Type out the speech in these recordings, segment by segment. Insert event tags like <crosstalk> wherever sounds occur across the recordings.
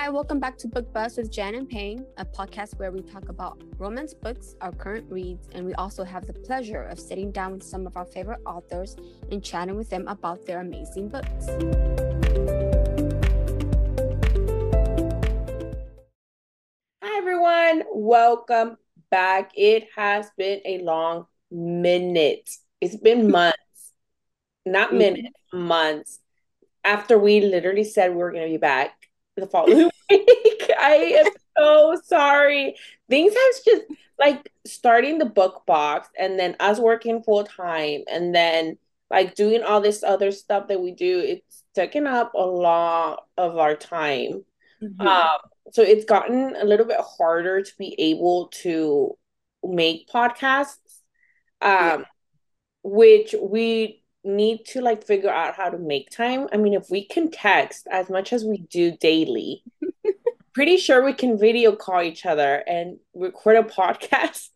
Hi, welcome back to Book Buzz with Jan and Payne, a podcast where we talk about romance books, our current reads, and we also have the pleasure of sitting down with some of our favorite authors and chatting with them about their amazing books. Hi, everyone. Welcome back. It has been a long minute. It's been <laughs> months, not mm-hmm. minutes, months after we literally said we were going to be back the following <laughs> <laughs> I am so sorry. Things have just like starting the book box and then us working full time and then like doing all this other stuff that we do. It's taken up a lot of our time. Mm-hmm. Um, so it's gotten a little bit harder to be able to make podcasts. Um, yeah. which we need to like figure out how to make time. I mean, if we can text as much as we do daily, <laughs> pretty sure we can video call each other and record a podcast.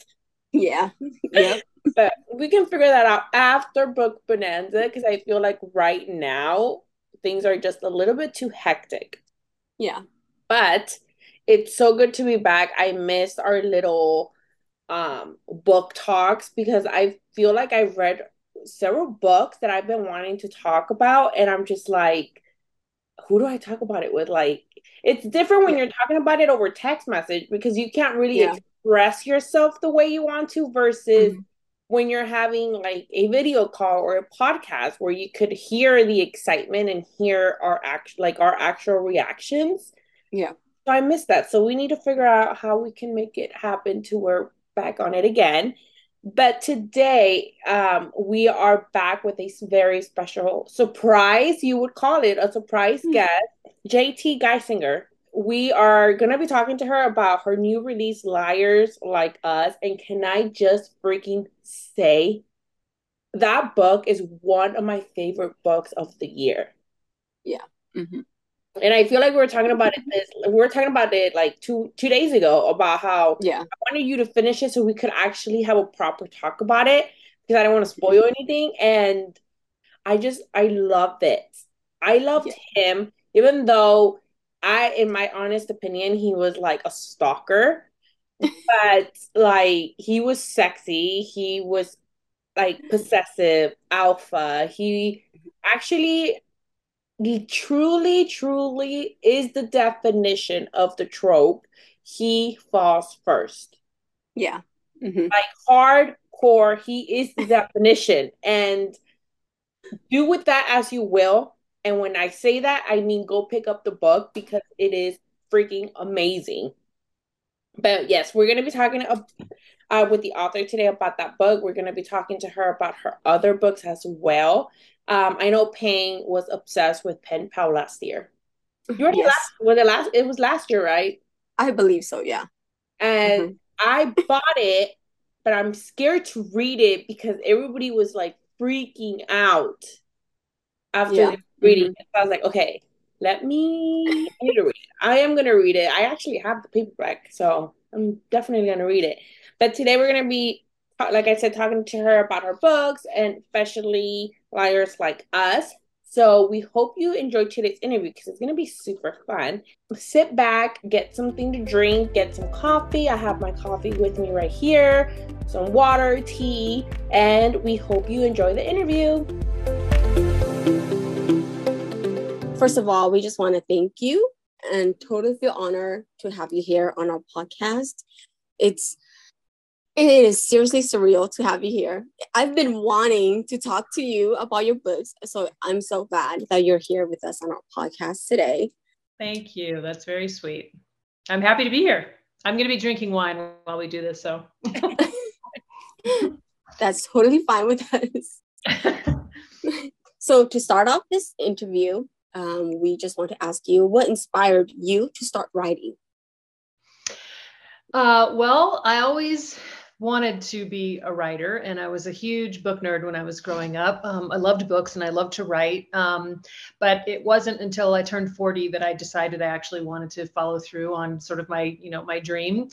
Yeah. <laughs> Yeah. but we can figure that out after book bonanza because I feel like right now things are just a little bit too hectic. Yeah. But it's so good to be back. I missed our little um book talks because I feel like I've read several books that I've been wanting to talk about, and I'm just like, who do I talk about it with? Like, it's different when you're talking about it over text message because you can't really yeah. express yourself the way you want to versus mm-hmm. when you're having like a video call or a podcast where you could hear the excitement and hear our act like our actual reactions. Yeah. So I missed that. So we need to figure out how we can make it happen to we're back on it again. But today, um, we are back with a very special surprise, you would call it a surprise mm-hmm. guest, JT Geissinger. We are going to be talking to her about her new release, Liars Like Us. And can I just freaking say, that book is one of my favorite books of the year. Yeah. Mm-hmm and I feel like we were talking about it this we were talking about it like two two days ago about how yeah I wanted you to finish it so we could actually have a proper talk about it because I don't want to spoil mm-hmm. anything and I just I loved it. I loved yeah. him even though I in my honest opinion he was like a stalker <laughs> but like he was sexy he was like possessive alpha he actually he truly, truly is the definition of the trope. He falls first. Yeah. Mm-hmm. Like hardcore, he is the definition. <laughs> And do with that as you will. And when I say that, I mean go pick up the book because it is freaking amazing. But yes, we're going to be talking uh, with the author today about that book. We're going to be talking to her about her other books as well. Um, I know Payne was obsessed with Pen Pal last year. You already yes. last was it last it was last year, right? I believe so, yeah. And mm-hmm. I bought it, but I'm scared to read it because everybody was like freaking out after yeah. reading mm-hmm. I was like, okay, let me I read it. I am gonna read it. I actually have the paperback, so I'm definitely gonna read it. But today we're gonna be like I said, talking to her about her books and especially liars like us. So we hope you enjoyed today's interview because it's going to be super fun. Sit back, get something to drink, get some coffee. I have my coffee with me right here, some water, tea, and we hope you enjoy the interview. First of all, we just want to thank you and totally feel honored to have you here on our podcast. It's it is seriously surreal to have you here. I've been wanting to talk to you about your books. So I'm so glad that you're here with us on our podcast today. Thank you. That's very sweet. I'm happy to be here. I'm going to be drinking wine while we do this. So <laughs> that's totally fine with us. <laughs> so, to start off this interview, um, we just want to ask you what inspired you to start writing? Uh, well, I always wanted to be a writer and i was a huge book nerd when i was growing up um, i loved books and i loved to write um, but it wasn't until i turned 40 that i decided i actually wanted to follow through on sort of my you know my dream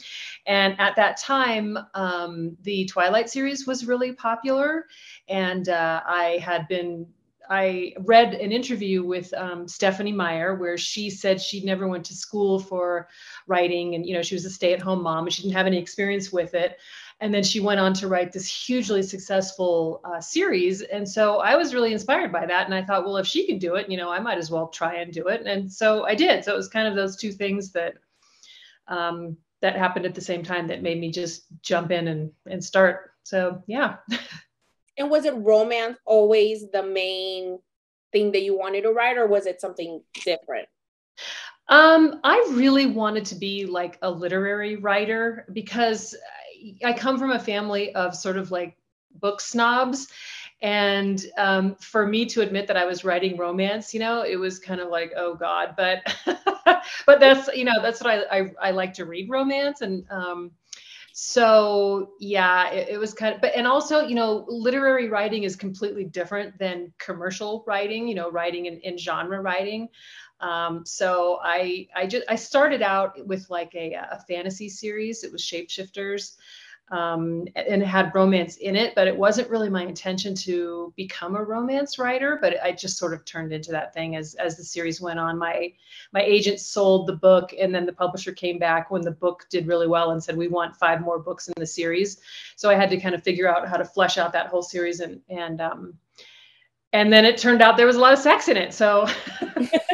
and at that time um, the twilight series was really popular and uh, i had been I read an interview with um, Stephenie Meyer where she said she never went to school for writing, and you know she was a stay-at-home mom and she didn't have any experience with it. And then she went on to write this hugely successful uh, series, and so I was really inspired by that. And I thought, well, if she can do it, you know, I might as well try and do it. And so I did. So it was kind of those two things that um, that happened at the same time that made me just jump in and and start. So yeah. <laughs> And was it romance always the main thing that you wanted to write, or was it something different? Um, I really wanted to be like a literary writer because I come from a family of sort of like book snobs. And um, for me to admit that I was writing romance, you know, it was kind of like, oh God, but <laughs> but that's you know that's what I I, I like to read romance and um, so yeah it, it, was kind of but and also you know literary writing is completely different than commercial writing you know writing in, in genre writing um, so i i just i started out with like a, a fantasy series it was shapeshifters um, and it had romance in it, but it wasn't really my intention to become a romance writer. But I just sort of turned into that thing as as the series went on. My my agent sold the book, and then the publisher came back when the book did really well and said we want five more books in the series. So I had to kind of figure out how to flesh out that whole series and and um, and then it turned out there was a lot of sex in it. So <laughs>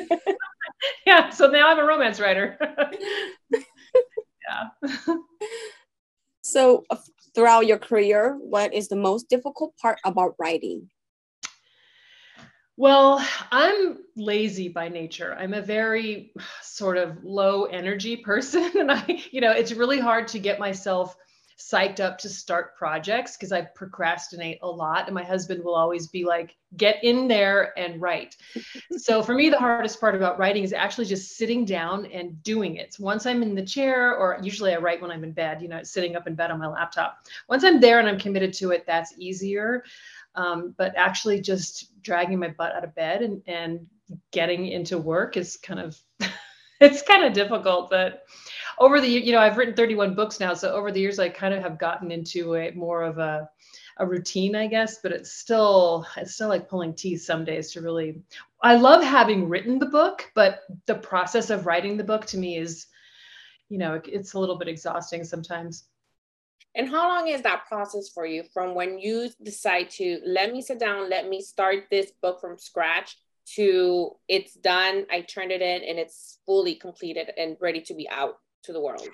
yeah, <laughs> so now I'm a romance writer. <laughs> yeah. <laughs> So, uh, throughout your career, what is the most difficult part about writing? Well, I'm lazy by nature. I'm a very sort of low energy person. And I, you know, it's really hard to get myself psyched up to start projects because I procrastinate a lot. And my husband will always be like, get in there and write. so for me, the hardest part about writing is actually just sitting down and doing it. So once I'm in the chair, or usually I write when I'm in bed, you know, sitting up in bed on my laptop. Once I'm there and I'm committed to it, that's easier. Um, but actually just dragging my butt out of bed and, and getting into work is kind of <laughs> it's kind of difficult but over the you know I've written 31 books now, so over the years I kind of have gotten into a more of a a routine, I guess, but it's still it's still like pulling teeth some days to really. I love having written the book, but the process of writing the book to me is, you know, it's a little bit exhausting sometimes. And how long is that process for you from when you decide to let me sit down, let me start this book from scratch to it's done, I turned it in and it's fully completed and ready to be out? To the world?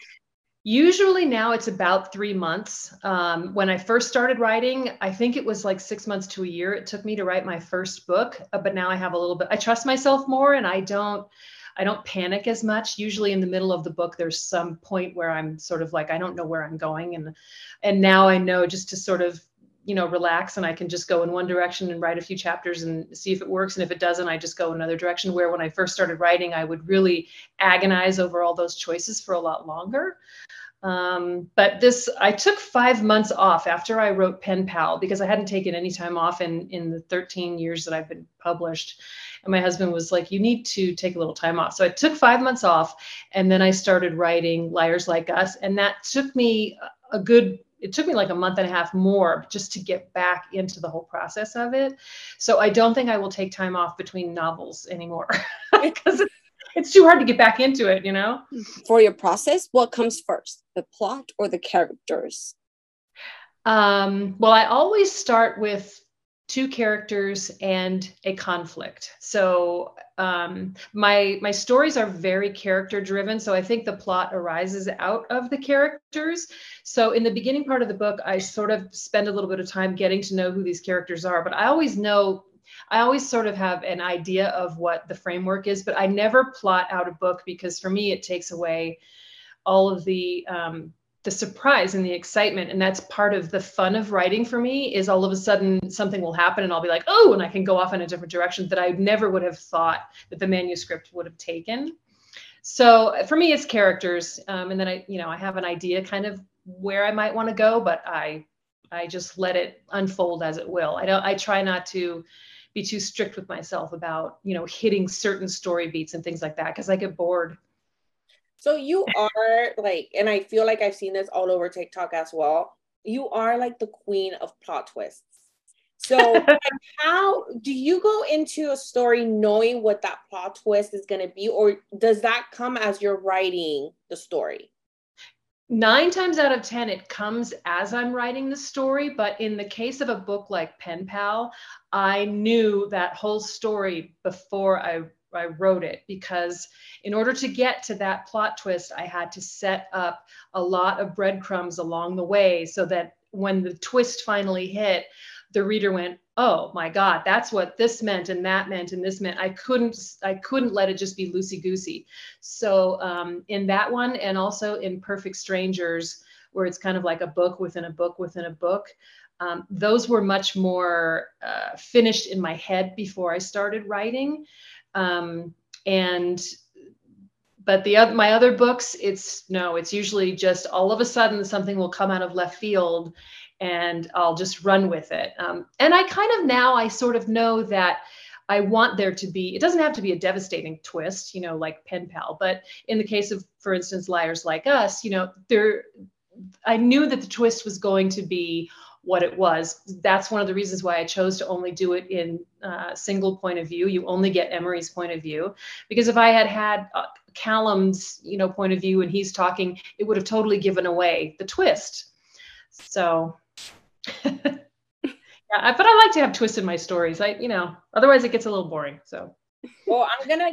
Usually now it's about three months. Um, when I first started writing, I think it was like six months to a year. It took me to write my first book, uh, but now I have a little bit. I trust myself more, and I don't. I don't panic as much. Usually in the middle of the book, there's some point where I'm sort of like I don't know where I'm going, and and now I know just to sort of you know relax and i can just go in one direction and write a few chapters and see if it works. And if it doesn't i just go another direction. Where when i first started writing i would really agonize over all those choices for a lot longer. Um, but this i took five months off after i wrote pen pal because i hadn't taken any time off in in the 13 years that i've been published. And my husband was like you need to take a little time off. So i took five months off and then i started writing liars like us. And that took me a good it took me like a month and a half more just to get back into the whole process of it. So I don't think I will take time off between novels anymore <laughs> because it's, too hard to get back into it, you know? For your process, what comes first, the plot or the characters? Um, well, I always start with two characters and a conflict. So um, my my stories are very character driven. So I think the plot arises out of the characters. So in the beginning part of the book, I sort of spend a little bit of time getting to know who these characters are. But I always know. I always sort of have an idea of what the framework is, but I never plot out a book because for me it takes away all of the um, the surprise and the excitement and that's part of the fun of writing for me is all of a sudden something will happen and i'll be like oh and i can go off in a different direction that i never would have thought that the manuscript would have taken. So for me it's characters um, and then i you know i have an idea kind of where i might want to go but i i just let it unfold as it will. I don't i try not to be too strict with myself about you know hitting certain story beats and things like that because i get bored so you are like, and I feel like I've seen this all over TikTok as well. You are like the queen of plot twists. So, <laughs> how do you go into a story knowing what that plot twist is going to be, or does that come as you're writing the story? Nine times out of 10, it comes as I'm writing the story. But in the case of a book like Pen Pal, I knew that whole story before I, I wrote it because in order to get to that plot twist, I had to set up a lot of breadcrumbs along the way so that when the twist finally hit, the reader went, "Oh my God, that's what this meant and that meant and this meant." I couldn't, I couldn't let it just be loosey goosey. So um, in that one, and also in Perfect Strangers, where it's kind of like a book within a book within a book, um, those were much more uh, finished in my head before I started writing, um, and but the other my other books it's no it's usually just all of a sudden something will come out of left field and I'll just run with it. Um, and I kind of now I sort of know that I want there to be, it doesn't have to be a devastating twist, you know, like pen pal, but in the case of, for instance, liars like us, you know, there, I knew that the twist was going to be what it was. That's one of the reasons why I chose to only do it in uh, single point of view. You only get Emery's point of view, because if I had had uh, Callum's, you know, point of view and he's talking, it would have totally given away the twist. So <laughs> yeah, but I like to have twists in my stories. I, you know, otherwise it gets a little boring. So, well, I'm gonna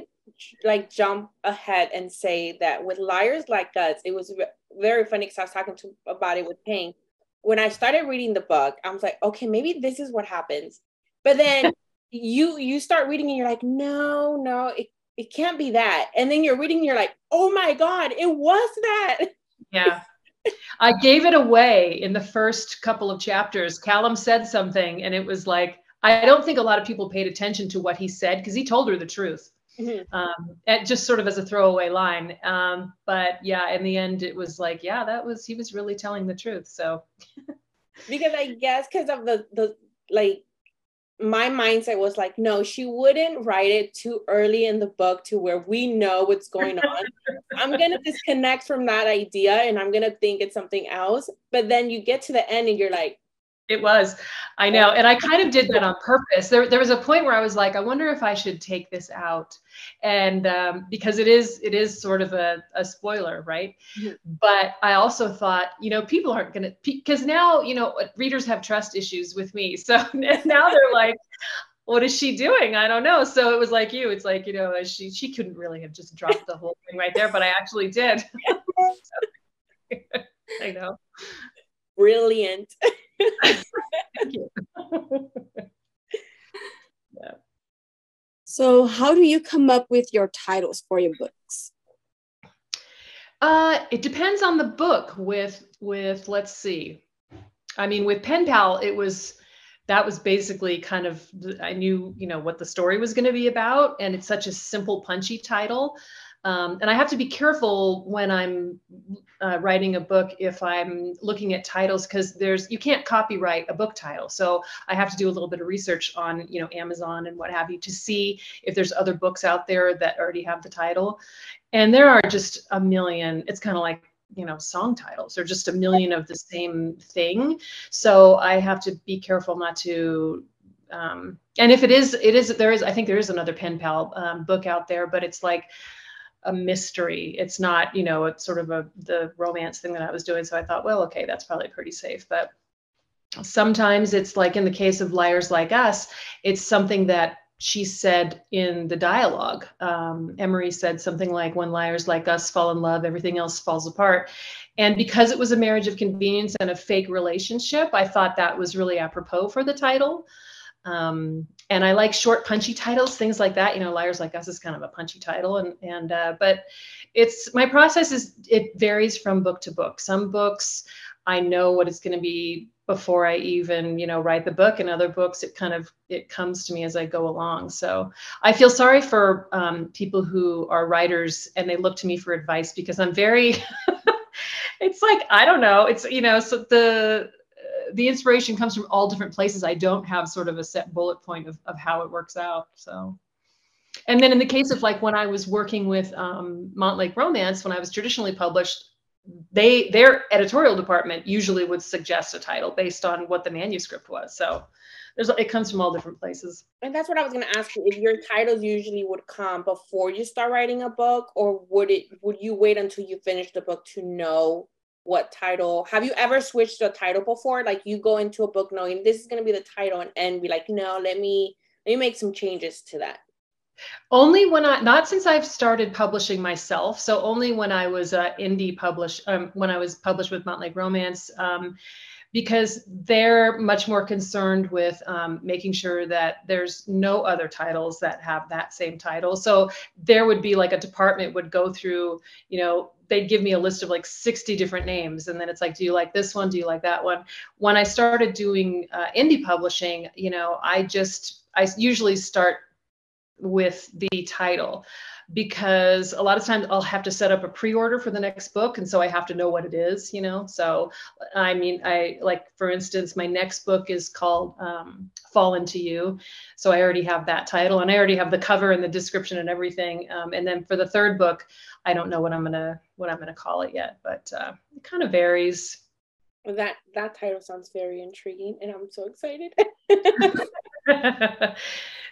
like jump ahead and say that with liars like us, it was very funny because I was talking to about it with Pink. When I started reading the book, I was like, okay, maybe this is what happens. But then <laughs> you you start reading and you're like, no, no, it, it can't be that. And then you're reading and you're like, oh my God, it was that. Yeah. <laughs> I gave it away in the first couple of chapters. Callum said something, and it was like, I don't think a lot of people paid attention to what he said because he told her the truth. Mm-hmm. Um, just sort of as a throwaway line. Um, but yeah, in the end, it was like, yeah, that was, he was really telling the truth. So, <laughs> because I guess because of the, the, like, my mindset was like, no, she wouldn't write it too early in the book to where we know what's going on. I'm going <laughs> to disconnect from that idea and I'm going to think it's something else. But then you get to the end and you're like, it was. I know. And I kind of did that on purpose. There, there was a point where I was like, I wonder if I should take this out. And um, because it is, it is sort of a, a spoiler, right? Mm-hmm. But I also thought, you know, people aren't going to, because now, you know, readers have trust issues with me. So <laughs> now they're like, what is she doing? I don't know. So it was like you. It's like, you know, she, she couldn't really have just dropped the whole thing right there, but I actually did. <laughs> <laughs> I know. Brilliant. Thank you. yeah. So, how do you come up with your titles for your books? Uh, it depends on the book. With with let's see, I mean, with Pen Pal, it was that was basically kind of I knew you know what the story was going to be about, and it's such a simple, punchy title. Um, and I have to be careful when I'm uh, writing a book if I'm looking at titles because there's you can't copyright a book title. So I have to do a little bit of research on you know Amazon and what have you to see if there's other books out there that already have the title. And there are just a million. It's kind of like you know song titles or just a million of the same thing. So I have to be careful not to um, and if it is, it is there is I think there is another pen pal um, book out there, but it's like a mystery. It's not, you know, it's sort of a the romance thing that I was doing. So I thought, well, okay, that's probably pretty safe. But sometimes it's like in the case of liars like us, it's something that she said in the dialogue. Um, Emery said something like, when liars like us fall in love, everything else falls apart. And because it was a marriage of convenience and a fake relationship, I thought that was really apropos for the title. Um, and I like short, punchy titles, things like that. You know, Liars Like Us is kind of a punchy title, and and uh, but it's my process is it varies from book to book. Some books I know what it's going to be before I even you know write the book, and other books it kind of it comes to me as I go along. So I feel sorry for um, people who are writers and they look to me for advice because I'm very. <laughs> it's like I don't know. It's you know so the the inspiration comes from all different places. I don't have sort of a set bullet point of, of how it works out. So, and then in the case of like when I was working with um, Montlake Romance, when I was traditionally published, they their editorial department usually would suggest a title based on what the manuscript was. So there's it comes from all different places. And that's what I was going to ask you. If your titles usually would come before you start writing a book, or would it would you wait until you finish the book to know what title? Have you ever switched a title before? Like you go into a book knowing this is going to be the title, and, and be like, no, let me let me make some changes to that. Only when I, not since I've started publishing myself. So only when I was uh, indie published, um, when I was published with Montlake Romance, um, because they're much more concerned with um, making sure that there's no other titles that have that same title. So there would be like a department would go through, you know, they'd give me a list of like 60 different names and then it's like do you like this one? Do you like that one? When i started doing uh, indie publishing you know i just i usually start with the title because a lot of times I'll have to set up a pre-order for the next book and so I have to know what it is, you know. So I mean I like for instance my next book is called um, Fall Into You. So I already have that title and I already have the cover and the description and everything. Um, and then for the third book, I don't know what I'm gonna what I'm gonna call it yet, but uh, it kind of varies. That that title sounds very intriguing and I'm so excited. <laughs>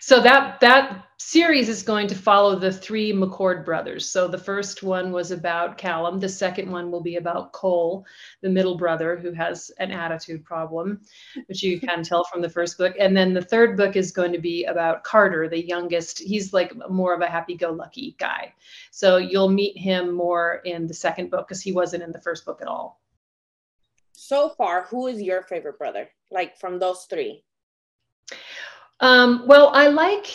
so that that series is going to follow the three McCord brothers. So the first one was about Callum. The second one will be about Cole, the middle brother who has an attitude problem, which you can tell from the first book. And then the third book is going to be about Carter, the youngest. He's like more of a happy-go-lucky guy. So you'll meet him more in the second book because he wasn't in the first book at all. So far, who is your favorite brother? Like from those three? Um, well, I like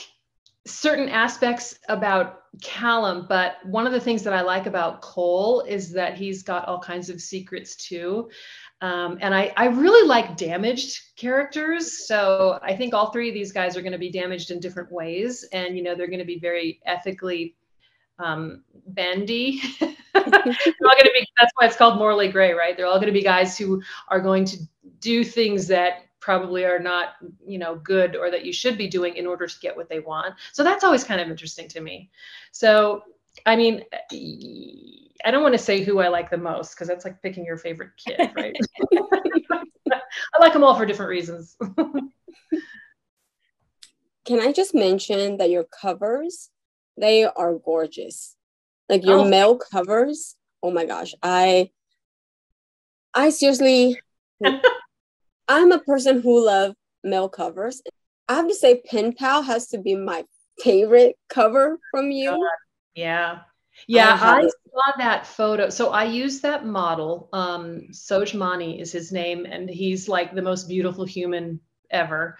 certain aspects about Callum, but one of the things that I like about Cole is that he's got all kinds of secrets too. Um, and I, I really like damaged characters. So I think all three of these guys are going to be damaged in different ways. And, you know, they're going to be very ethically um, bendy. <laughs> all going to be, that's why it's called morally gray, right? They're all going to be guys who are going to do things that probably are not you know good or that you should be doing in order to get what they want so that's always kind of interesting to me so i mean i don't want to say who i like the most because that's like picking your favorite kid <laughs> right i like them all for different reasons <laughs> can i just mention that your covers they are gorgeous like your oh. male covers oh my gosh i i seriously <laughs> I'm a person who love male covers. I have to say, Pen Pal has to be my favorite cover from you. Yeah. Yeah, I, I saw that photo. So I used that model. Um, Soj Mani is his name, and he's like the most beautiful human ever.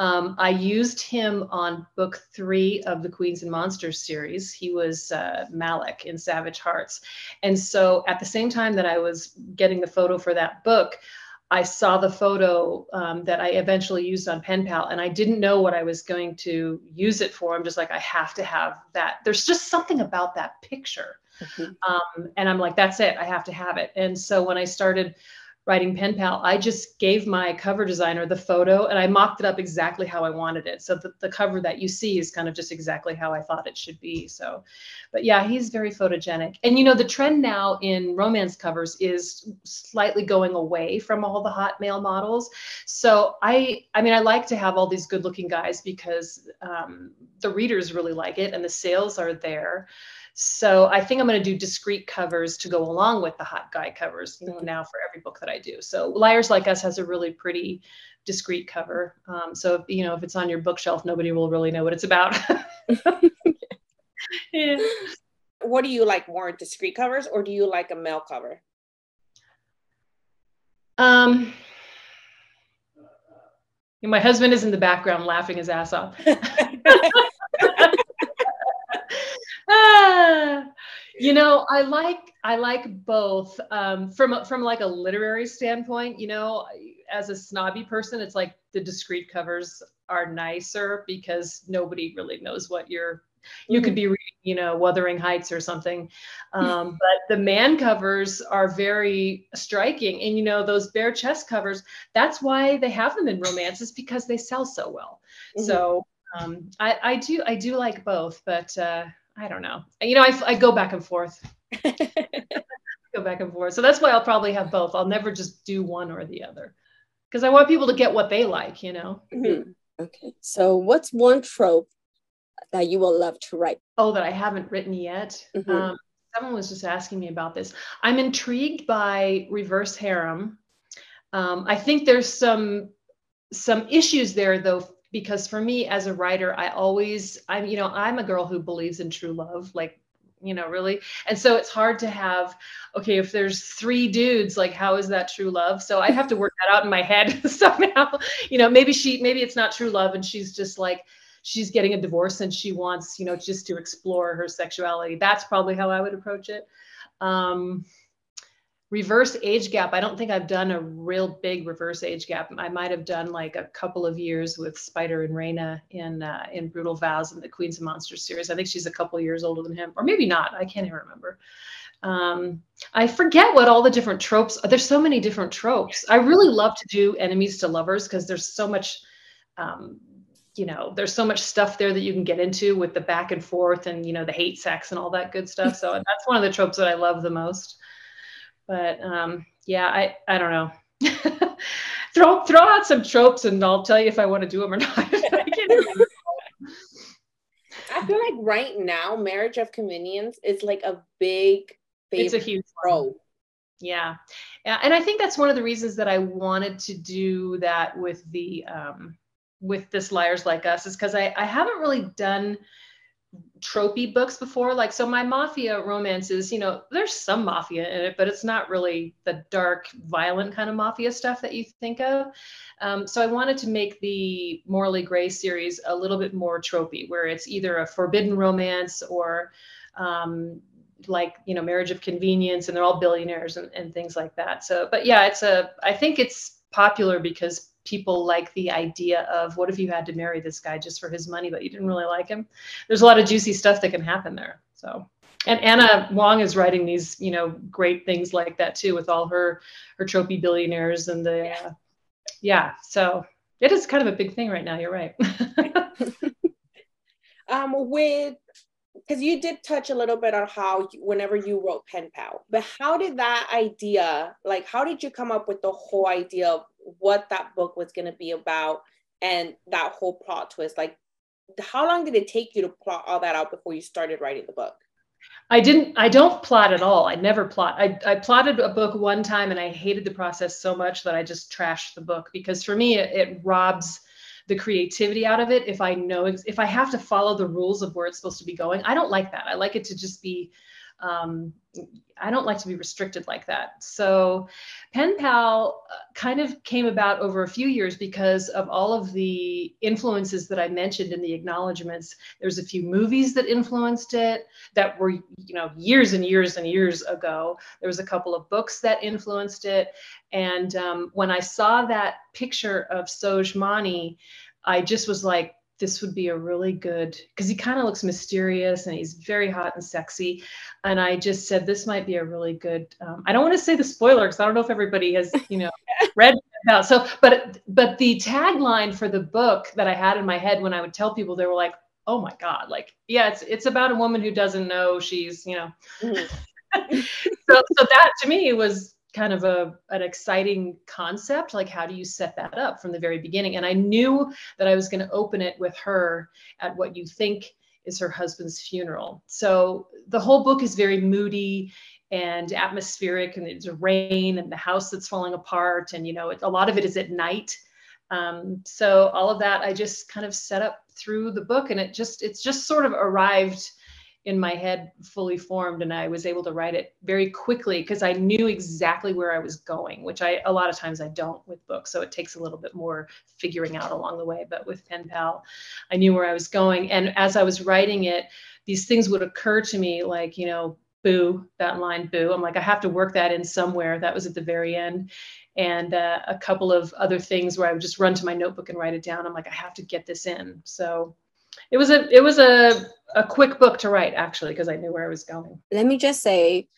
Um, I used him on book three of the Queens and Monsters series. He was uh, Malik in Savage Hearts. And so at the same time that I was getting the photo for that book, I saw the photo um, that I eventually used on Pen Pal, and I didn't know what I was going to use it for. I'm just like, I have to have that. There's just something about that picture. Mm-hmm. Um, and I'm like, that's it. I have to have it. And so when I started writing pen pal i just gave my cover designer the photo and i mocked it up exactly how i wanted it. So the, the cover that you see is kind of just exactly how i thought it should be. So but yeah he's very photogenic. And you know the trend now in romance covers is slightly going away from all the hot male models. So i i mean i like to have all these good looking guys because um, the readers really like it and the sales are there so I think I'm going to do discreet covers to go along with the hot guy covers you know, mm-hmm. now for every book that I do. So Liars Like Us has a really pretty discreet cover. Um, so you know if it's on your bookshelf, nobody will really know what it's about. <laughs> yeah. What do you like more, discreet covers, or do you like a male cover? Um, my husband is in the background laughing his ass off. <laughs> you know, I like I like both. Um, from from like a literary standpoint, you know, as a snobby person, it's like the discreet covers are nicer because nobody really knows what you're you could mm. be reading, you know, Wuthering Heights or something. <laughs> Um, but the man covers are very striking. And, you know, those bare chest covers, that's why they have them in romances because they sell so well. Mm-hmm. So um, I, I do, I do like both, but uh, I don't know. You know, I, I go back and forth. <laughs> go back and forth. So that's why I'll probably have both. I'll never just do one or the other. because I want people to get what they like, you know. Mm-hmm. Okay. So, what's one trope that you will love to write? Oh, that I haven't written yet. Mm-hmm. Um, someone was just asking me about this. I'm intrigued by reverse harem. Um, I think there's some some issues there though because for me as a writer i always i'm you know i'm a girl who believes in true love like you know really. And so it's hard to have okay if there's three dudes like how is that true love? So i have to work that out in my head <laughs> somehow. You know maybe she maybe it's not true love and she's just like she's getting a divorce and she wants you know just to explore her sexuality. That's probably how i would approach it. Um reverse age gap i don't think i've done a real big reverse age gap. I might have done like a couple of years with spider and Reyna in uh, in brutal vows in the queens of monsters series. I think she's a couple years older than him or maybe not i can't even remember. Um, i forget what all the different tropes there's so many different tropes. I really love to do enemies to lovers because there's so much um, you know there's so much stuff there that you can get into with the back and forth and you know the hate sex and all that good stuff. So <laughs> that's one of the tropes that i love the most but um, yeah, I I don't know. <laughs> throw throw out some tropes and I'll tell you if I want to do them or not. <laughs> I, I feel like right now, marriage of convenience is like a big. It's a huge trope. Yeah. yeah, and I think that's one of the reasons that I wanted to do that with the um, with this liars like us is because I I haven't really done tropey books before like so my mafia romances you know there's some mafia in it but it's not really the dark violent kind of mafia stuff that you think of. Um, so i wanted to make the morally gray series a little bit more tropey where it's either a forbidden romance or um, like you know marriage of convenience and they're all billionaires and, and things like that. So but yeah it's a i think it's popular because people like the idea of what if you had to marry this guy just for his money, but you didn't really like him. There's a lot of juicy stuff that can happen there. So, and Ana Huang is writing these, you know, great things like that too, with all her her tropey billionaires and the, uh, yeah. So it is kind of a big thing right now. You're right. <laughs> um, with because you did touch a little bit on how whenever you wrote pen pal but how did that idea like how did you come up with the whole idea of what that book was going to be about and that whole plot twist like how long did it take you to plot all that out before you started writing the book I didn't, I don't plot at all. I never plot. I, I plotted a book one time and I hated the process so much that I just trashed the book because for me, it, it robs the creativity out of it if I know if I have to follow the rules of where it's supposed to be going. I don't like that. I like it to just be um, I don't like to be restricted like that. So Pen Pal uh, kind of came about over a few years because of all of the influences that I mentioned in the acknowledgments. There's a few movies that influenced it that were, you know, years and years and years ago. There was a couple of books that influenced it. And um, when I saw that picture of Soj Mani, I just was like, this would be a really good because he kind of looks mysterious and he's very hot and sexy and i just said this might be a really good um, i don't want to say the spoiler because i don't know if everybody has you know <laughs> read about so but but the tagline for the book that i had in my head when i would tell people they were like oh my god like yeah it's it's about a woman who doesn't know she's you know mm-hmm. <laughs> so so that to me was kind of a an exciting concept like how do you set that up from the very beginning? And i knew that i was going to open it with her at what you think is her husband's funeral. So the whole book is very moody and atmospheric and it's rain and the house that's falling apart and you know it, a lot of it is at night. Um, so all of that i just kind of set up through the book and it just it's just sort of arrived in my head fully formed and I was able to write it very quickly because I knew exactly where I was going, which I a lot of times I don't with books. So it takes a little bit more figuring out along the way. But with Pen Pal, I knew where I was going. And as I was writing it, these things would occur to me like, you know, boo, that line, boo. I'm like, I have to work that in somewhere. That was at the very end. And uh, a couple of other things where I would just run to my notebook and write it down. I'm like, I have to get this in. So it was a it was a a quick book to write actually because I knew where I was going. Let me just say,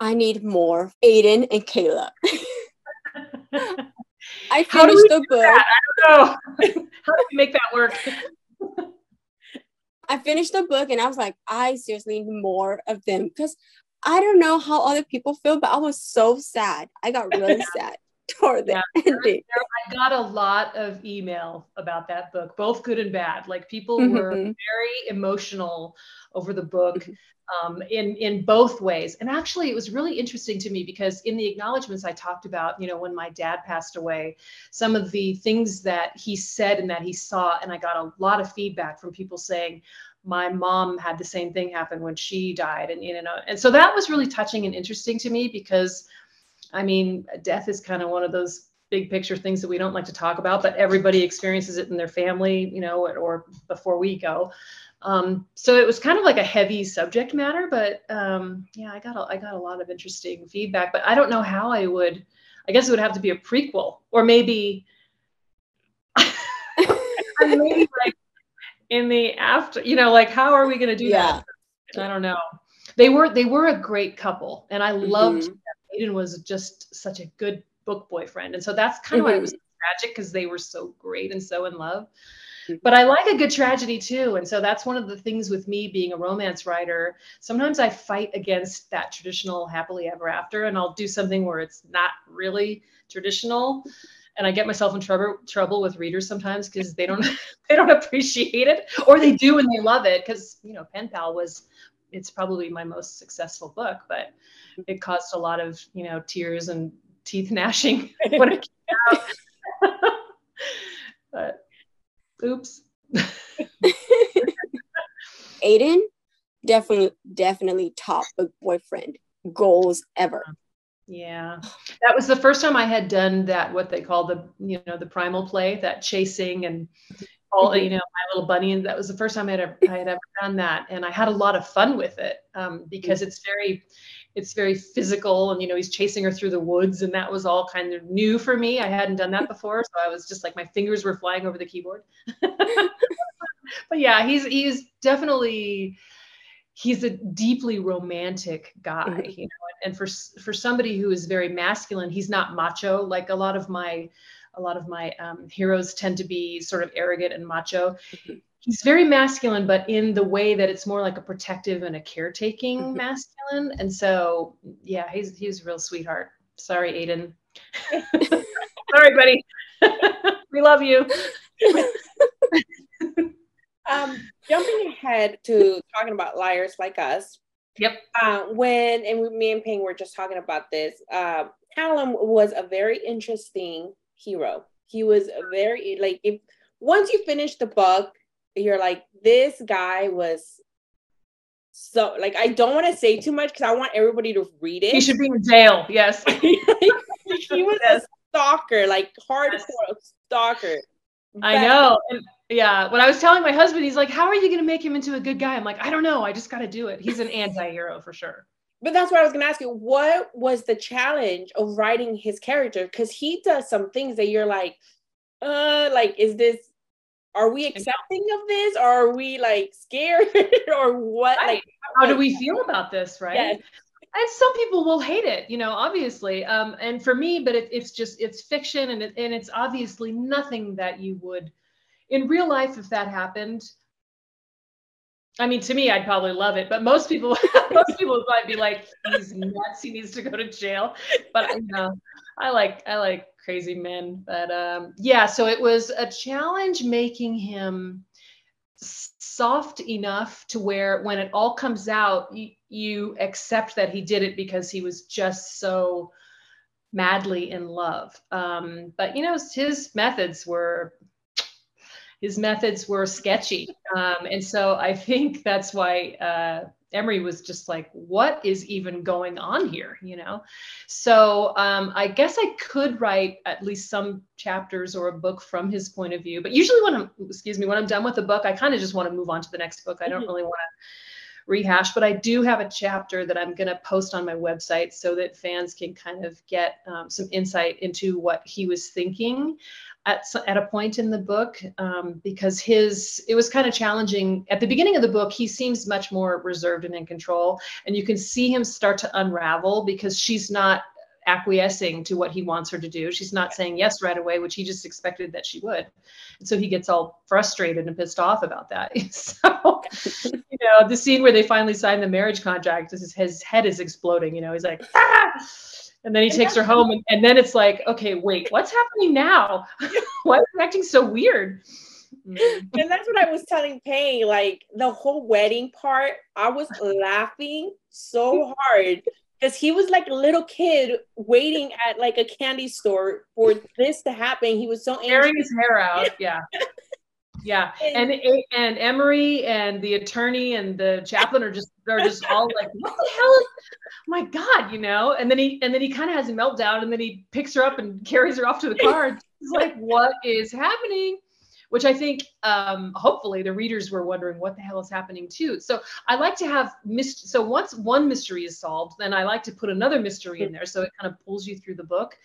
I need more Aiden and Kayla. <laughs> I finished the book. That? I don't know. <laughs> How do we make that work? <laughs> I finished the book and I was like, I seriously need more of them because I don't know how other people feel, but I was so sad. I got really sad. Toward the Yeah. <laughs> ending. I got a lot of email about that book, both good and bad. Like people were Mhm. very emotional over the book Mhm. um, in in both ways. And actually, it was really interesting to me because in the acknowledgments I talked about, you know, when my dad passed away, some of the things that he said and that he saw, and I got a lot of feedback from people saying. My mom had the same thing happen when she died, and you know, and so that was really touching and interesting to me because, I mean, death is kind of one of those big picture things that we don't like to talk about, but everybody experiences it in their family, you know, or, or before we go. Um, so it was kind of like a heavy subject matter, but um, yeah, I got a, I got a lot of interesting feedback. But I don't know how I would. I guess it would have to be a prequel, or maybe, <laughs> maybe like in the after. You know, like how are we going to do Yeah. that? I don't know. They were they were a great couple, and I loved Mhm. Aiden was just such a good book boyfriend. And so that's kind of why it Mm-hmm. was tragic because they were so great and so in love. Mhm. But I like a good tragedy too. And so that's one of the things with me being a romance writer. Sometimes I fight against that traditional happily ever after, and I'll do something where it's not really traditional. And I get myself in trouble trouble with readers sometimes because they don't <laughs> they don't appreciate it, or they do and they love it. Because you know, Pen Pal was it's probably my most successful book, but mm-hmm. it caused a lot of you know tears and teeth <laughs> gnashing when it came out. <laughs> but oops. <laughs> Aiden, definitely, definitely top boyfriend goals ever. Yeah, that was the first time I had done that. What they call the you know the primal play, that chasing and mm-hmm. All you know my little bunny, and that was the first time I had ever, I had ever done that, and I had a lot of fun with it um, because it's very it's very physical, and you know he's chasing her through the woods, and that was all kind of new for me. I hadn't done that before, so I was just like my fingers were flying over the keyboard. <laughs> <laughs> but yeah, he's he's definitely he's a deeply romantic guy, Mhm. you know, and for for somebody who is very masculine, he's not macho like a lot of my a lot of my um, heroes tend to be sort of arrogant and macho. Mhm. He's very masculine, but in the way that it's more like a protective and a caretaking Mhm. masculine. And so, yeah, he's he's a real sweetheart. Sorry, Aiden. <laughs> Sorry, buddy. <laughs> we love you. <laughs> Um, jumping ahead to talking about liars like us. Yep. Uh, when and we, me and Ping were just talking about this. Uh, Callum was a very interesting hero. He was very like if once you finish the book, you're like this guy was so like I don't want to say too much because I want everybody to read it. He should be in jail. Yes. <laughs> he was Yes. a stalker, like hardcore Yes. stalker. I But- know. And yeah, when I was telling my husband, he's like, "How are you going to make him into a good guy?" I'm like, "I don't know. I just got to do it." He's an anti-hero for sure. But that's what I was gonna ask you. What was the challenge of writing his character? Because he does some things that you're like, uh, like, is this are we accepting of this? Or are we like scared? <laughs> or what? Right. Like How do we feel about this, right? Yes. And some people will hate it, you know, obviously. Um, and for me, but it, it's just it's fiction, and it, and it's obviously nothing that you would, in real life, if that happened. I mean, to me, I'd probably love it, but most people, <laughs> most people might be like, "He's nuts. He needs to go to jail." But you know, I like I like crazy men. But um, yeah, so it was a challenge making him soft enough to where when it all comes out, you, you accept that he did it because he was just so madly in love. Um, but you know, his methods were his methods were sketchy, um, and so I think that's why uh, Emery was just like, "What is even going on here?" You know. So um, I guess I could write at least some chapters or a book from his point of view. But usually, when I'm excuse me, when I'm done with a book, I kind of just want to move on to the next book. I don't Mhm. really want to rehash, but I do have a chapter that I'm going to post on my website so that fans can kind of get um, some insight into what he was thinking at, at a point in the book um, because his it was kind of challenging. At the beginning of the book he seems much more reserved and in control and you can see him start to unravel because she's not acquiescing to what he wants her to do. She's not saying yes right away which he just expected that she would. And so he gets all frustrated and pissed off about that. <laughs> So you know the scene where they finally sign the marriage contract his, his head is exploding you know he's like ah! And then he takes her home, and, and then it's like, okay, wait, what's happening now? <laughs> Why is he acting so weird? <laughs> And that's what I was telling Payne. Like the whole wedding part, I was laughing so hard because he was like a little kid waiting at like a candy store for this to happen. He was so tearing his hair out. Yeah. <laughs> Yeah, and and Emery and the attorney and the chaplain are just they're just all like, what the hell is? My God, you know. And then he and then he kind of has a meltdown, and then he picks her up and carries her off to the <laughs> car. He's like, what is happening? Which I think, um, hopefully, the readers were wondering what the hell is happening too. So I like to have mist. So once one mystery is solved, then I like to put another mystery in there, so it kind of pulls you through the book.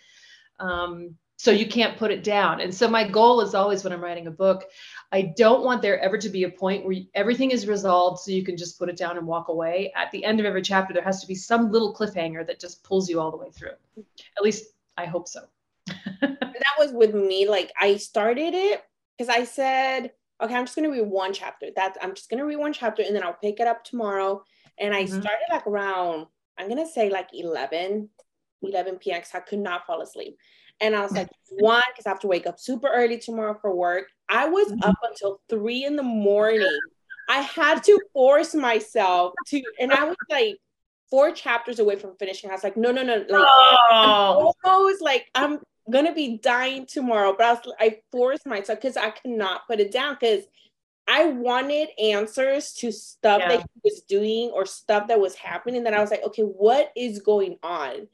Um, so you can't put it down. And so my goal is always when I'm writing a book, I don't want there ever to be a point where everything is resolved so you can just put it down and walk away. At the end of every chapter, there has to be some little cliffhanger that just pulls you all the way through. At least I hope so. <laughs> that was with me. Like I started it because I said, okay, I'm just gonna read one chapter. That I'm just gonna read one chapter and then I'll pick it up tomorrow. And I mm-hmm. started like around, I'm gonna say like 11, 11 p.m. because I could not fall asleep. And I was like, <laughs> one, because I have to wake up super early tomorrow for work. I was mm-hmm. up until three in the morning. I had to force myself to, and I was like four chapters away from finishing. I was like, no, no, no, like oh. almost like I'm gonna be dying tomorrow. But I was I forced myself because I could not put it down because I wanted answers to stuff yeah. that he was doing or stuff that was happening. That I was like, okay, what is going on?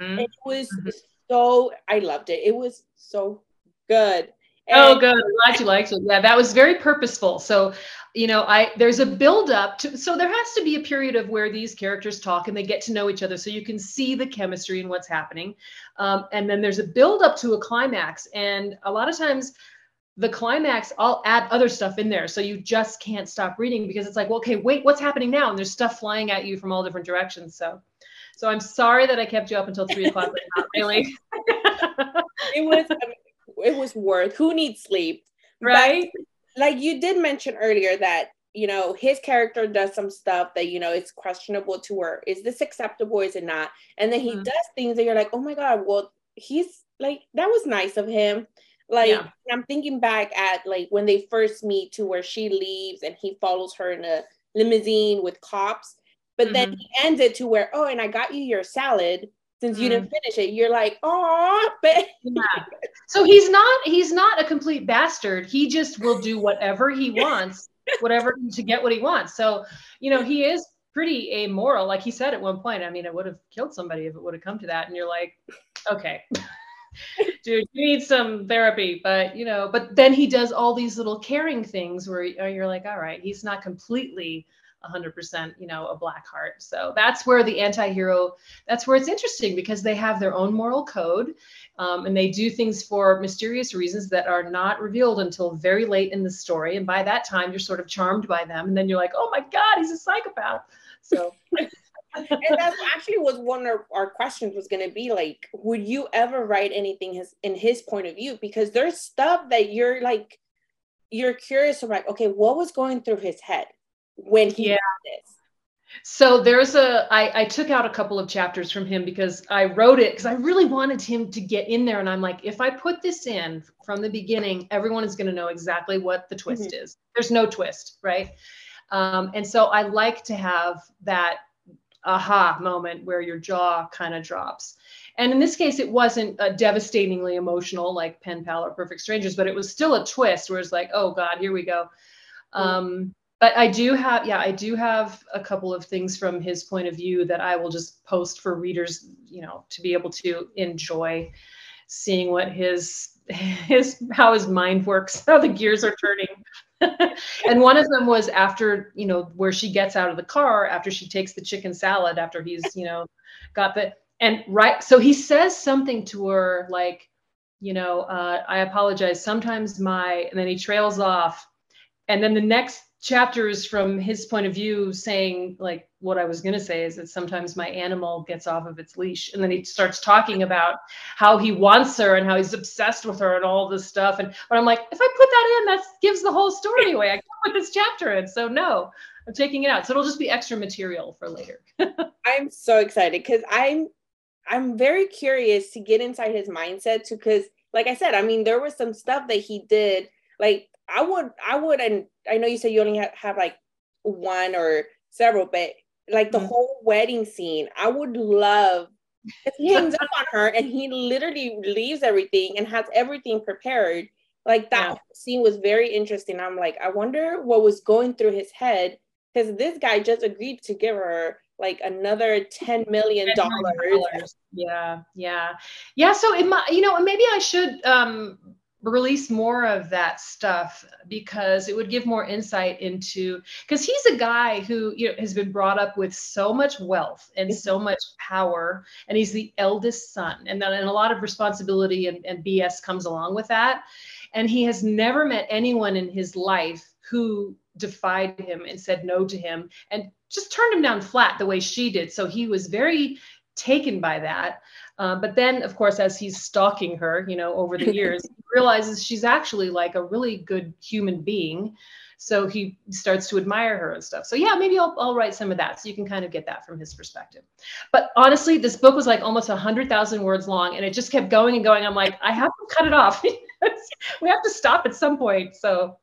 Mm-hmm. It was mm-hmm so I loved it. It was so good. Oh, and oh, good. I'm glad you liked it. Yeah, that was very purposeful. So, you know, I there's a build up to so there has to be a period of where these characters talk and they get to know each other, so you can see the chemistry and what's happening. Um, and then there's a build up to a climax, and a lot of times the climax i'll add other stuff in there so you just can't stop reading because it's like well okay wait what's happening now and there's stuff flying at you from all different directions so so I'm sorry that I kept you up until three o'clock, but not <laughs> really. it was it was worth. Who needs sleep, right? But, like you did mention earlier that you know his character does some stuff that you know it's questionable to her. Is this acceptable? Is it not? And then he mm-hmm. does things that you're like, oh my god, well he's like that was nice of him. Like yeah. I'm thinking back at like when they first meet to where she leaves and he follows her in a limousine with cops but mm-hmm. then he ends it to where, oh, and I got you your salad since you didn't mm. finish it. You're like, oh, <laughs> but yeah. So he's not he's not a complete bastard. He just will do whatever he <laughs> wants, whatever to get what he wants. So, you know, he is pretty amoral. Like he said at one point, I mean, I would have killed somebody if it would have come to that. And you're like, okay. <laughs> Dude, you need some therapy, but you know, but then he does all these little caring things where you're like, all right, he's not completely 100% you know a black heart. So that's where the anti-hero that's where it's interesting because they have their own moral code um, and they do things for mysterious reasons that are not revealed until very late in the story. And by that time you're sort of charmed by them. And then you're like oh my god he's a psychopath. So <laughs> and that's actually was one of our questions was going to be like would you ever write anything his, in his point of view? Because there's stuff that you're like you're curious about okay what was going through his head when he yeah. this. So there's a I, I took out a couple of chapters from him because I wrote it because I really wanted him to get in there. And I'm like, if I put this in from the beginning, everyone is going to know exactly what the twist mm-hmm. is. There's no twist, right? Um, and so I like to have that aha moment where your jaw kind of drops. And in this case, it wasn't a devastatingly emotional like Pen Pal or Perfect Strangers, but it was still a twist where it's like, oh God, here we go. Mm-hmm. Um, but I do have, yeah, I do have a couple of things from his point of view that I will just post for readers, you know, to be able to enjoy seeing what his <laughs> his how his mind works, how the gears are turning. <laughs> and one of them was after, you know, where she gets out of the car after she takes the chicken salad after he's, you know, got the and right so he says something to her like, you know, uh, I apologize. Sometimes my and then he trails off. And then the next chapters from his point of view saying like what i was going to say is that sometimes my animal gets off of its leash and then he starts talking about how he wants her and how he's obsessed with her and all this stuff and but i'm like if i put that in that gives the whole story away i can't put this chapter in so no i'm taking it out so it'll just be extra material for later <laughs> i'm so excited because i'm I'm very curious to get inside his mindset too, because like I said, I mean, there was some stuff that he did. Like I would, I would, and I know you said you only have, have like one or several, but like the mm-hmm. whole wedding scene, I would love. <laughs> He hangs up on her, and he literally leaves everything and has everything prepared. Like that yeah. scene was very interesting. I'm like, I wonder what was going through his head because this guy just agreed to give her like another 10 million dollars yeah yeah yeah so it might you know maybe i should um release more of that stuff because it would give more insight into because he's a guy who you know has been brought up with so much wealth and so much power and he's the eldest son and then and a lot of responsibility and, and bs comes along with that and he has never met anyone in his life who defied him and said no to him and just turned him down flat the way she did. So he was very taken by that. Uh, but then, of course, as he's stalking her, you know, over the <laughs> years, he realizes she's actually like a really good human being. So he starts to admire her and stuff. So yeah, maybe I'll, I'll write some of that so you can kind of get that from his perspective. But honestly, this book was like almost a hundred thousand words long, and it just kept going and going. I'm like, I have to cut it off. <laughs> we have to stop at some point. So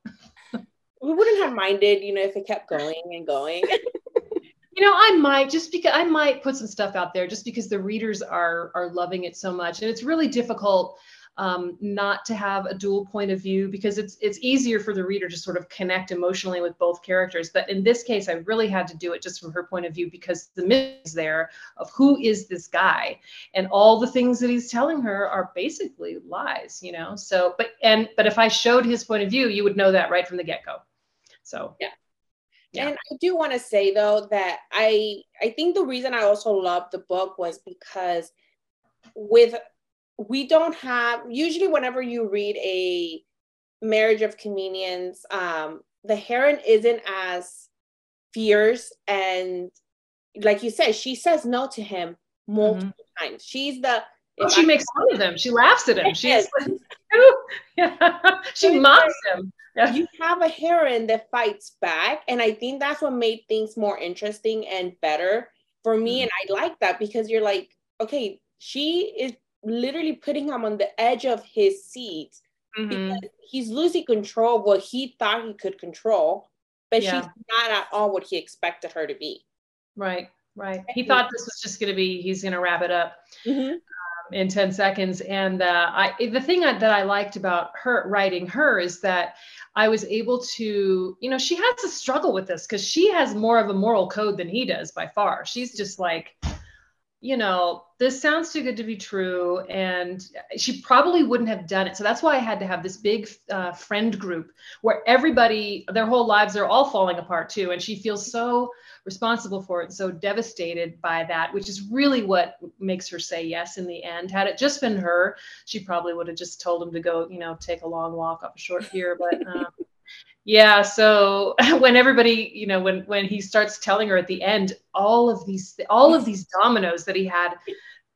<laughs> we wouldn't have minded, you know, if it kept going and going. You know, I might just because I might put some stuff out there just because the readers are are loving it so much, and it's really difficult um, not to have a dual point of view because it's it's easier for the reader to sort of connect emotionally with both characters. But in this case, I really had to do it just from her point of view because the myth is there of who is this guy, and all the things that he's telling her are basically lies, you know. So, but and but if I showed his point of view, you would know that right from the get go. So yeah. Yeah. And I do want to say though that I I think the reason I also loved the book was because with we don't have usually whenever you read a marriage of convenience, um, the heron isn't as fierce and like you said, she says no to him multiple mm-hmm. times. She's the well, she I, makes fun of him. She laughs at him. She's like, <laughs> <laughs> yeah. she mocks him. Yeah. You have a heron that fights back. And I think that's what made things more interesting and better for me. Mm-hmm. And I like that because you're like, okay, she is literally putting him on the edge of his seat mm-hmm. because he's losing control of what he thought he could control, but yeah. she's not at all what he expected her to be. Right, right. He thought this was just going to be, he's going to wrap it up. Mm-hmm in 10 seconds. And uh, I, the thing that I liked about her writing her is that I was able to, you know, she has to struggle with this because she has more of a moral code than he does by far. She's just like, you know, this sounds too good to be true. And she probably wouldn't have done it. So that's why I had to have this big uh, friend group where everybody, their whole lives are all falling apart too. And she feels so responsible for it, so devastated by that, which is really what makes her say yes in the end. Had it just been her, she probably would have just told him to go, you know, take a long walk up a short pier. But um, <laughs> yeah, so <laughs> when everybody, you know, when when he starts telling her at the end all of these all of these dominoes that he had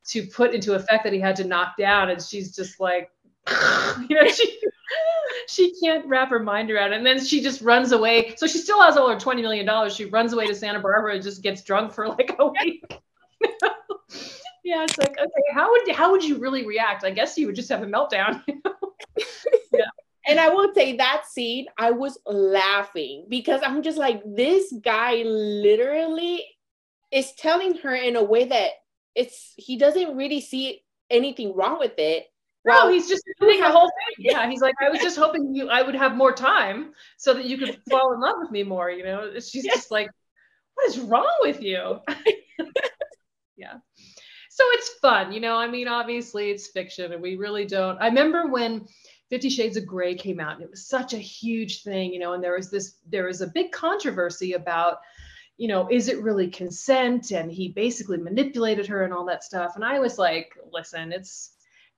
to put into effect that he had to knock down, and she's just like, <laughs> you know, she she can't wrap her mind around it. And then she just runs away. So she still has all her $20 million. She runs away to Santa Barbara and just gets drunk for like a week. <laughs> yeah, it's like, okay, how would how would you really react? I guess you would just have a meltdown. <laughs> yeah. And I will say that scene, I was laughing because I'm just like, this guy literally is telling her in a way that it's he doesn't really see anything wrong with it well, no, he's just doing the whole <laughs> thing. Yeah, he's like, I was just hoping you, I would have more time so that you could <laughs> fall in love with me more. You know, she's just like, what is wrong with you? <laughs> yeah. So it's fun, you know. I mean, obviously it's fiction, and we really don't. I remember when Fifty Shades of Grey came out, and it was such a huge thing, you know. And there was this, there was a big controversy about you know, is it really consent? And he basically manipulated her and all that stuff. And I was like, listen, it's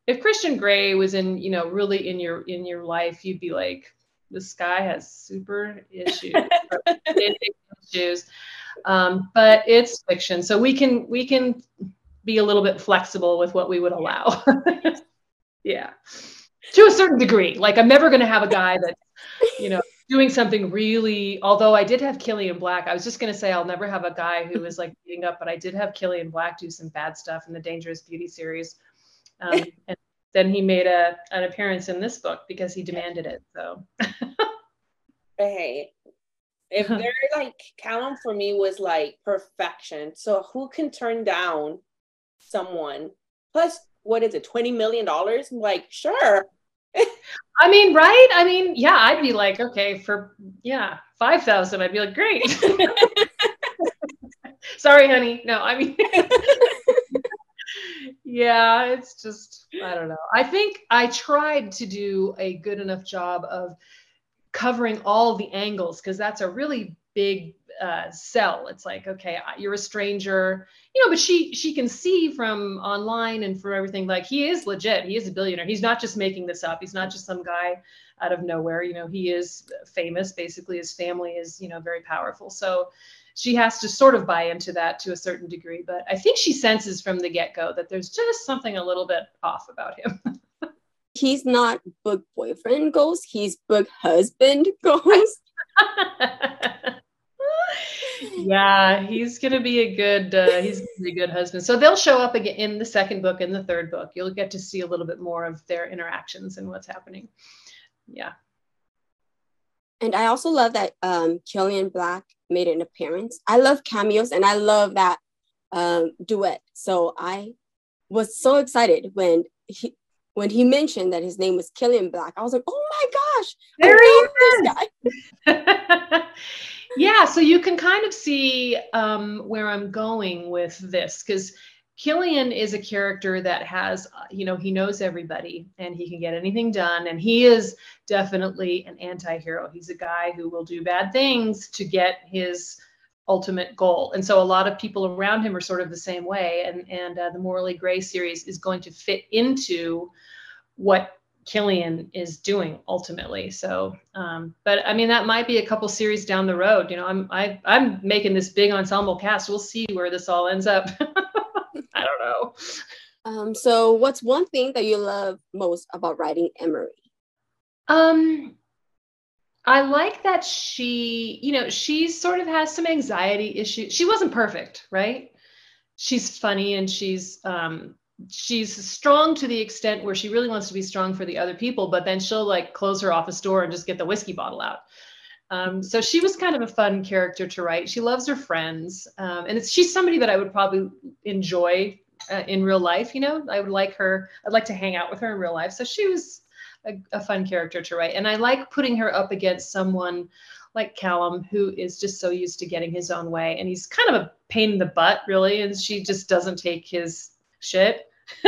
if Christian Grey was in, you know, really in your in your life, you'd be like, this guy has super issues, <laughs> issues. Um, but it's fiction, so we can we can be a little bit flexible with what we would allow. <laughs> yeah, to a certain degree. Like I'm never going to have a guy that, you know, doing something really although i did have killian black i was just going to say i'll never have a guy who is like beating up but i did have killian black do some bad stuff in the dangerous beauty series um, <laughs> and then he made a an appearance in this book because he demanded it so hey if <laughs> they're like callum for me was like perfection so who can turn down someone plus what is it 20 million dollars like sure <laughs> I mean, right? I mean, yeah, I'd be like, okay, for yeah, five thousand, I'd be like, great. Sorry, honey. No, I mean, yeah, it's just I don't know. I think I tried to do a good enough job of covering all the angles because that's a really big uh, sell. It's like, okay, you're a stranger, you know, but she she can see from online and from everything like he is legit. He is a billionaire. He's not just making this up. He's not just some guy out of nowhere. You know, he is famous. Basically, his family is you know very powerful. So she has to sort of buy into that to a certain degree. But I think she senses from the get go that there's just something a little bit off about him. <laughs> he's not book boyfriend ghost. He's book husband <laughs> ghost. <laughs> yeah, he's gonna be a good uh, he's gonna be a good husband. So they'll show up again in the second book and the third book. You'll get to see a little bit more of their interactions and what's happening. Yeah. And I also love that um, Killian Black made an appearance. I love cameos and I love that um, duet. So I was so excited when he when he mentioned that his name was Killian Black. I was like, oh my gosh, there he is. <laughs> <laughs> yeah, so you can kind of see um, where I'm going with this because Killian is a character that has, uh, you know, he knows everybody and he can get anything done. And he is definitely an anti hero. He's a guy who will do bad things to get his ultimate goal. And so a lot of people around him are sort of the same way. And, and uh, the Morally Gray series is going to fit into what Killian is doing ultimately. So, um, but I mean, that might be a couple series down the road. You know, I'm I, I'm making this big ensemble cast. We'll see where this all ends up. <laughs> <laughs> Um, so, what's one thing that you love most about writing Emery? Um, I like that she, you know, she sort of has some anxiety issues. She wasn't perfect, right? She's funny and she's um, she's strong to the extent where she really wants to be strong for the other people, but then she'll like close her office door and just get the whiskey bottle out. Um, so she was kind of a fun character to write. She loves her friends, um, and it's she's somebody that I would probably enjoy uh, in real life. You know, I would like her. I'd like to hang out with her in real life. So she was a, a fun character to write, and I like putting her up against someone like Callum, who is just so used to getting his own way, and he's kind of a pain in the butt, really, and she just doesn't take his shit. <laughs>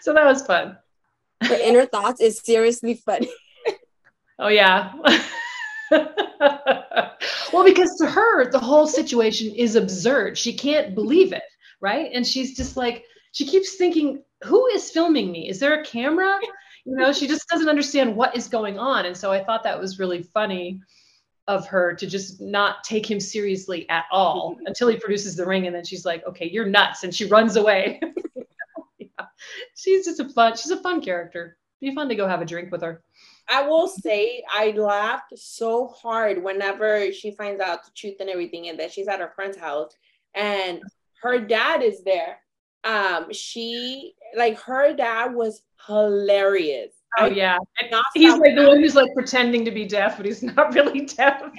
so that was fun. Her inner thoughts is seriously funny. <laughs> oh yeah. <laughs> well, because to her, the whole situation is absurd. She can't believe it, right? And she's just like, she keeps thinking, who is filming me? Is there a camera? You know, she just doesn't understand what is going on. And so I thought that was really funny of her to just not take him seriously at all <laughs> until he produces the ring. And then she's like, okay, you're nuts. And she runs away <laughs> she's just a fun. She's a fun character. Be fun to go have a drink with her. I will say I laughed so hard whenever she finds out the truth and everything, and that she's at her friend's house, and her dad is there. Um, she like her dad was hilarious. Oh yeah, he's like the one who's like pretending to be deaf, but he's <laughs> not really deaf. <laughs>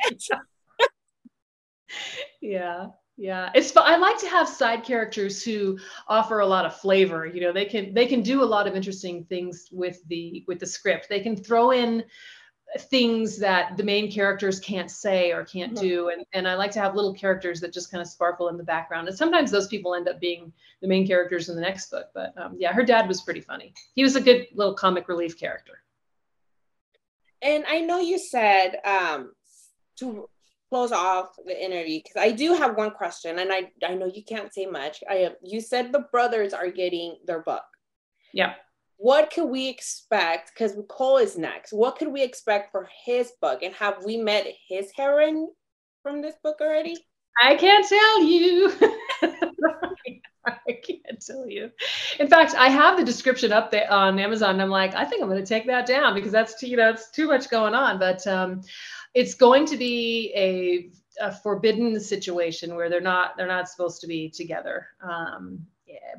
yeah yeah it's fun. i like to have side characters who offer a lot of flavor you know they can they can do a lot of interesting things with the with the script they can throw in things that the main characters can't say or can't mm-hmm. do and, and i like to have little characters that just kind of sparkle in the background and sometimes those people end up being the main characters in the next book but um, yeah her dad was pretty funny he was a good little comic relief character and i know you said um, to close off the interview because I do have one question, and I I know you can't say much. I you said the brothers are getting their book. Yeah. What could we expect? Because Cole is next. What could we expect for his book? And have we met his heroine from this book already? I can't tell you. <laughs> I can't tell you. In fact, I have the description up there on Amazon. And I'm like, I think I'm going to take that down because that's too, you know, it's too much going on. But um, it's going to be a, a forbidden situation where they're not they're not supposed to be together. Um,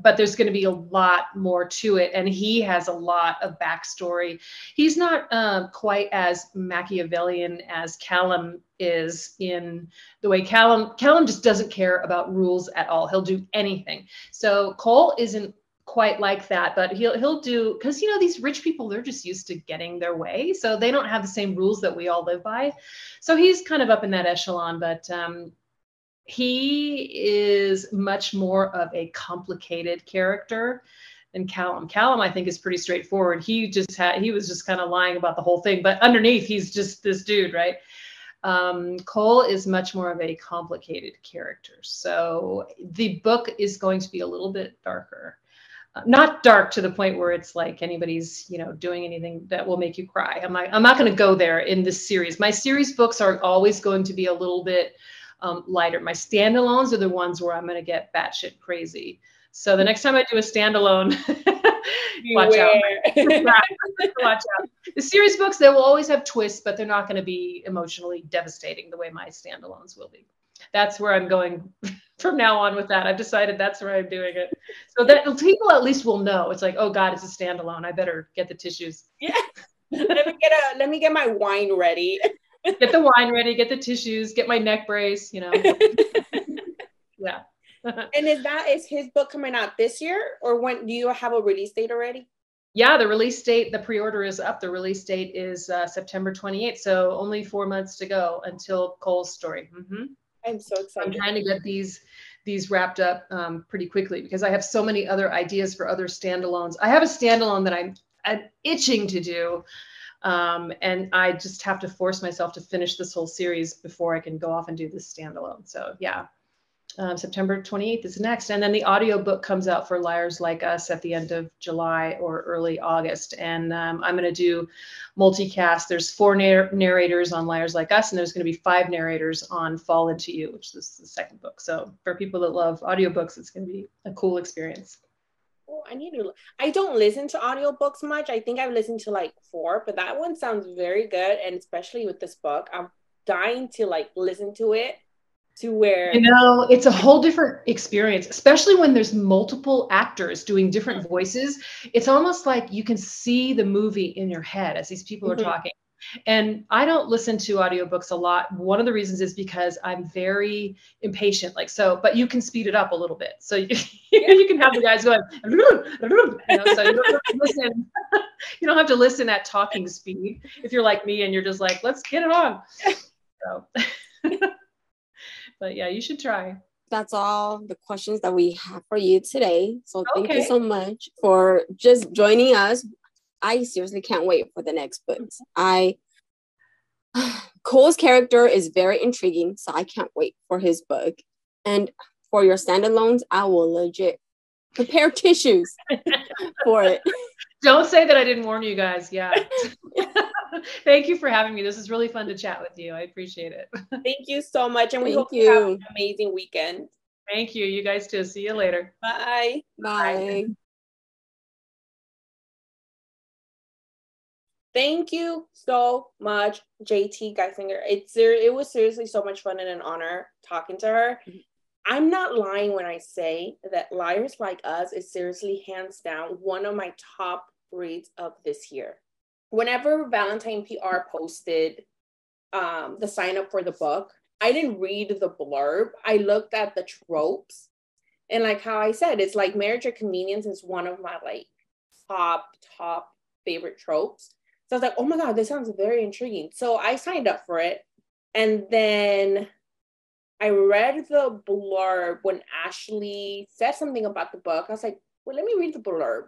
but there's going to be a lot more to it and he has a lot of backstory. He's not uh, quite as machiavellian as callum is in the way callum callum just doesn't care about rules at all. He'll do anything. So cole isn't quite like that but he'll he'll do because you know these rich people they're just used to getting their way so they don't have the same rules that we all live by. So he's kind of up in that echelon but um he is much more of a complicated character than Callum. Callum, I think, is pretty straightforward. He just had he was just kind of lying about the whole thing, but underneath, he's just this dude, right? Um, Cole is much more of a complicated character. So the book is going to be a little bit darker. Uh, not dark to the point where it's like anybody's, you know, doing anything that will make you cry. I'm not, I'm not going to go there in this series. My series books are always going to be a little bit um, lighter. My standalones are the ones where I'm going to get batshit crazy. So the next time I do a standalone, <laughs> watch out. <laughs> watch out. The series books, they will always have twists, but they're not going to be emotionally devastating the way my standalones will be. That's where I'm going <laughs> from now on with that. I've decided that's where I'm doing it. So that people at least will know. It's like, oh God, it's a standalone. I better get the tissues. Yeah. let me get a let me get my wine ready get the wine ready, get the tissues, get my neck brace, you know. <laughs> yeah. <laughs> and is that is his book coming out this year or when do you have a release date already? Yeah, the release date, the pre-order is up. The release date is uh, September 28th, so only four months to go until Cole's story. Mm-hmm. I'm so excited. I'm trying to get these these wrapped up um, pretty quickly because I have so many other ideas for other standalones. I have a standalone that I'm, I'm itching to do um, and I just have to force myself to finish this whole series before I can go off and do this standalone. So yeah, um, September 28th is next. And then the audiobook comes out for Liars Like Us at the end of July or early August. And um, I'm going to do multicast. There's four narr- narrators on Liars Like Us, and there's going to be five narrators on Fall Into You, which is the second book. So for people that love audiobooks, it's going to be a cool experience oh, I need to. I don't listen to audiobooks much. I think I've listened to like four, but that one sounds very good. And especially with this book, I'm dying to like listen to it to where you know it's a whole different experience especially when there's multiple actors doing different voices it's almost like you can see the movie in your head as these people mm-hmm. are talking and I don't listen to audiobooks a lot. One of the reasons is because I'm very impatient. Like so, but you can speed it up a little bit. So you, <laughs> you can have the guys going, <laughs> you know, so you don't have to listen. <laughs> you don't have to listen at talking speed if you're like me and you're just like, let's get it on. So but yeah, you should try. That's all the questions that we have for you today. So thank okay. you so much for just joining us I seriously can't wait for the next books. I <sighs> Cole's character is very intriguing, so I can't wait for his book. And for your standalones, I will legit prepare tissues <laughs> for it. Don't say that I didn't warn you guys. Yeah. <laughs> Thank you for having me. This is really fun to chat with you. I appreciate it. Thank you so much. And we Thank hope you have an amazing weekend. Thank you. You guys too. See you later. Bye. Bye. Bye. Thank you so much, JT Geissinger. It's it was seriously so much fun and an honor talking to her. Mm-hmm. I'm not lying when I say that Liars Like Us is seriously hands down one of my top reads of this year. Whenever Valentine PR posted um, the sign up for the book, I didn't read the blurb. I looked at the tropes. And like how I said, it's like marriage or convenience is one of my like top, top favorite tropes. So I was like, oh my God, this sounds very intriguing. So I signed up for it. And then I read the blurb when Ashley said something about the book. I was like, well, let me read the blurb.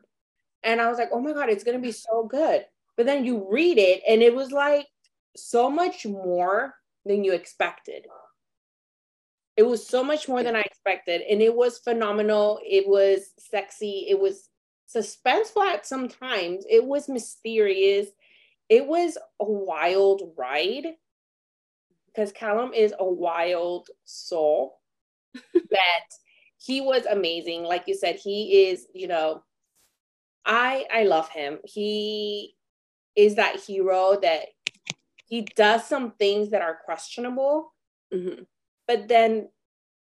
And I was like, oh my God, it's going to be so good. But then you read it, and it was like so much more than you expected. It was so much more than I expected. And it was phenomenal. It was sexy. It was suspenseful at some times. It was mysterious it was a wild ride because Callum is a wild soul <laughs> that he was amazing. Like you said, he is, you know, I I love him. He is that hero that he does some things that are questionable. Mhm. But then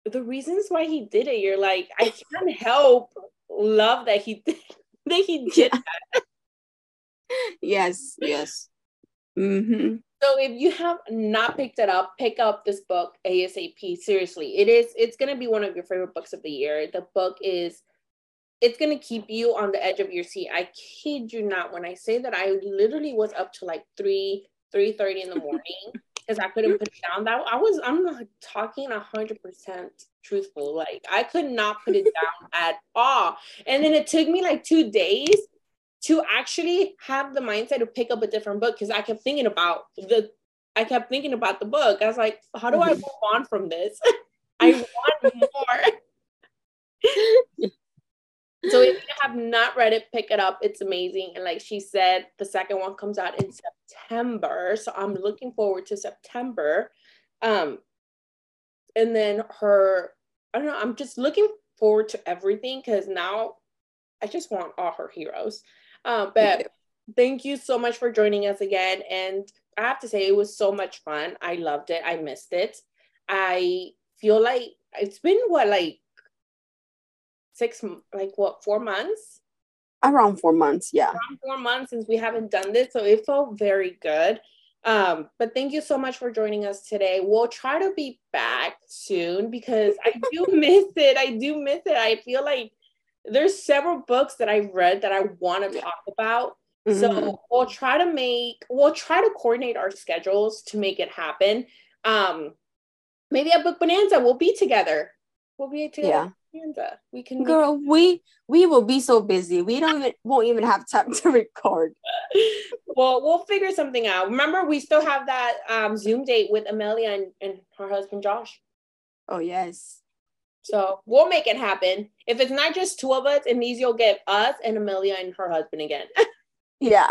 the reasons why he did it, you're like, I can't help love that he did <laughs> that he did that. <laughs> <laughs> Yes, yes. Mm-hmm. So if you have not picked it up, pick up this book ASAP. Seriously, it is. It's gonna be one of your favorite books of the year. The book is. It's gonna keep you on the edge of your seat. I kid you not when I say that I literally was up to like three, three thirty in the <laughs> morning because I couldn't put it down. That I was. I'm not talking hundred percent truthful. Like I could not put it down at all. And then it took me like two days to actually have the mindset to pick up a different book because I kept thinking about the I kept thinking about the book. I was like, how do I Mhm. move on from this? <laughs> I want more. <laughs> so if you have not read it, pick it up. It's amazing. And like she said, the second one comes out in September. So I'm looking forward to September. Um and then her, I don't know, I'm just looking forward to everything because now I just want all her heroes. Um, but thank you so much for joining us again. And I have to say, it was so much fun. I loved it. I missed it. I feel like it's been what, like six, like what, four months? Around four months, yeah. Around four months since we haven't done this. So it felt very good. Um, but thank you so much for joining us today. We'll try to be back soon because I do <laughs> miss it. I do miss it. I feel like there's several books that I've read that I want to talk about. Mhm. So we'll try to make we'll try to coordinate our schedules to make it happen. Um maybe at Book Bonanza we'll be together. We'll be together Yeah. Bonanza. We can meet- girl, we we will be so busy. We don't even won't even have time to record. <laughs> well, we'll figure something out. Remember, we still have that um Zoom date with Amelia and, and her husband Josh. Oh yes. So we'll make it happen. If it's not just two of us, it means you'll get us and Amelia and her husband again. <laughs> Yeah.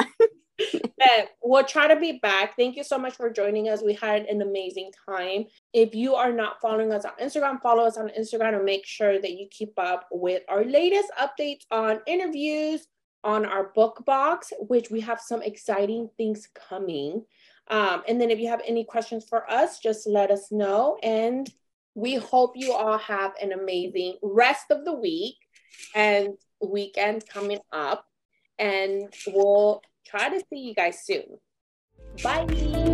but we'll try to be back. Thank you so much for joining us. We had an amazing time. If you are not following us on Instagram, follow us on Instagram and make sure that you keep up with our latest updates on interviews, on our book box, which we have some exciting things coming. Um, and then if you have any questions for us, just let us know. And we hope you all have an amazing rest of the week and weekend coming up. And we'll try to see you guys soon. Bye.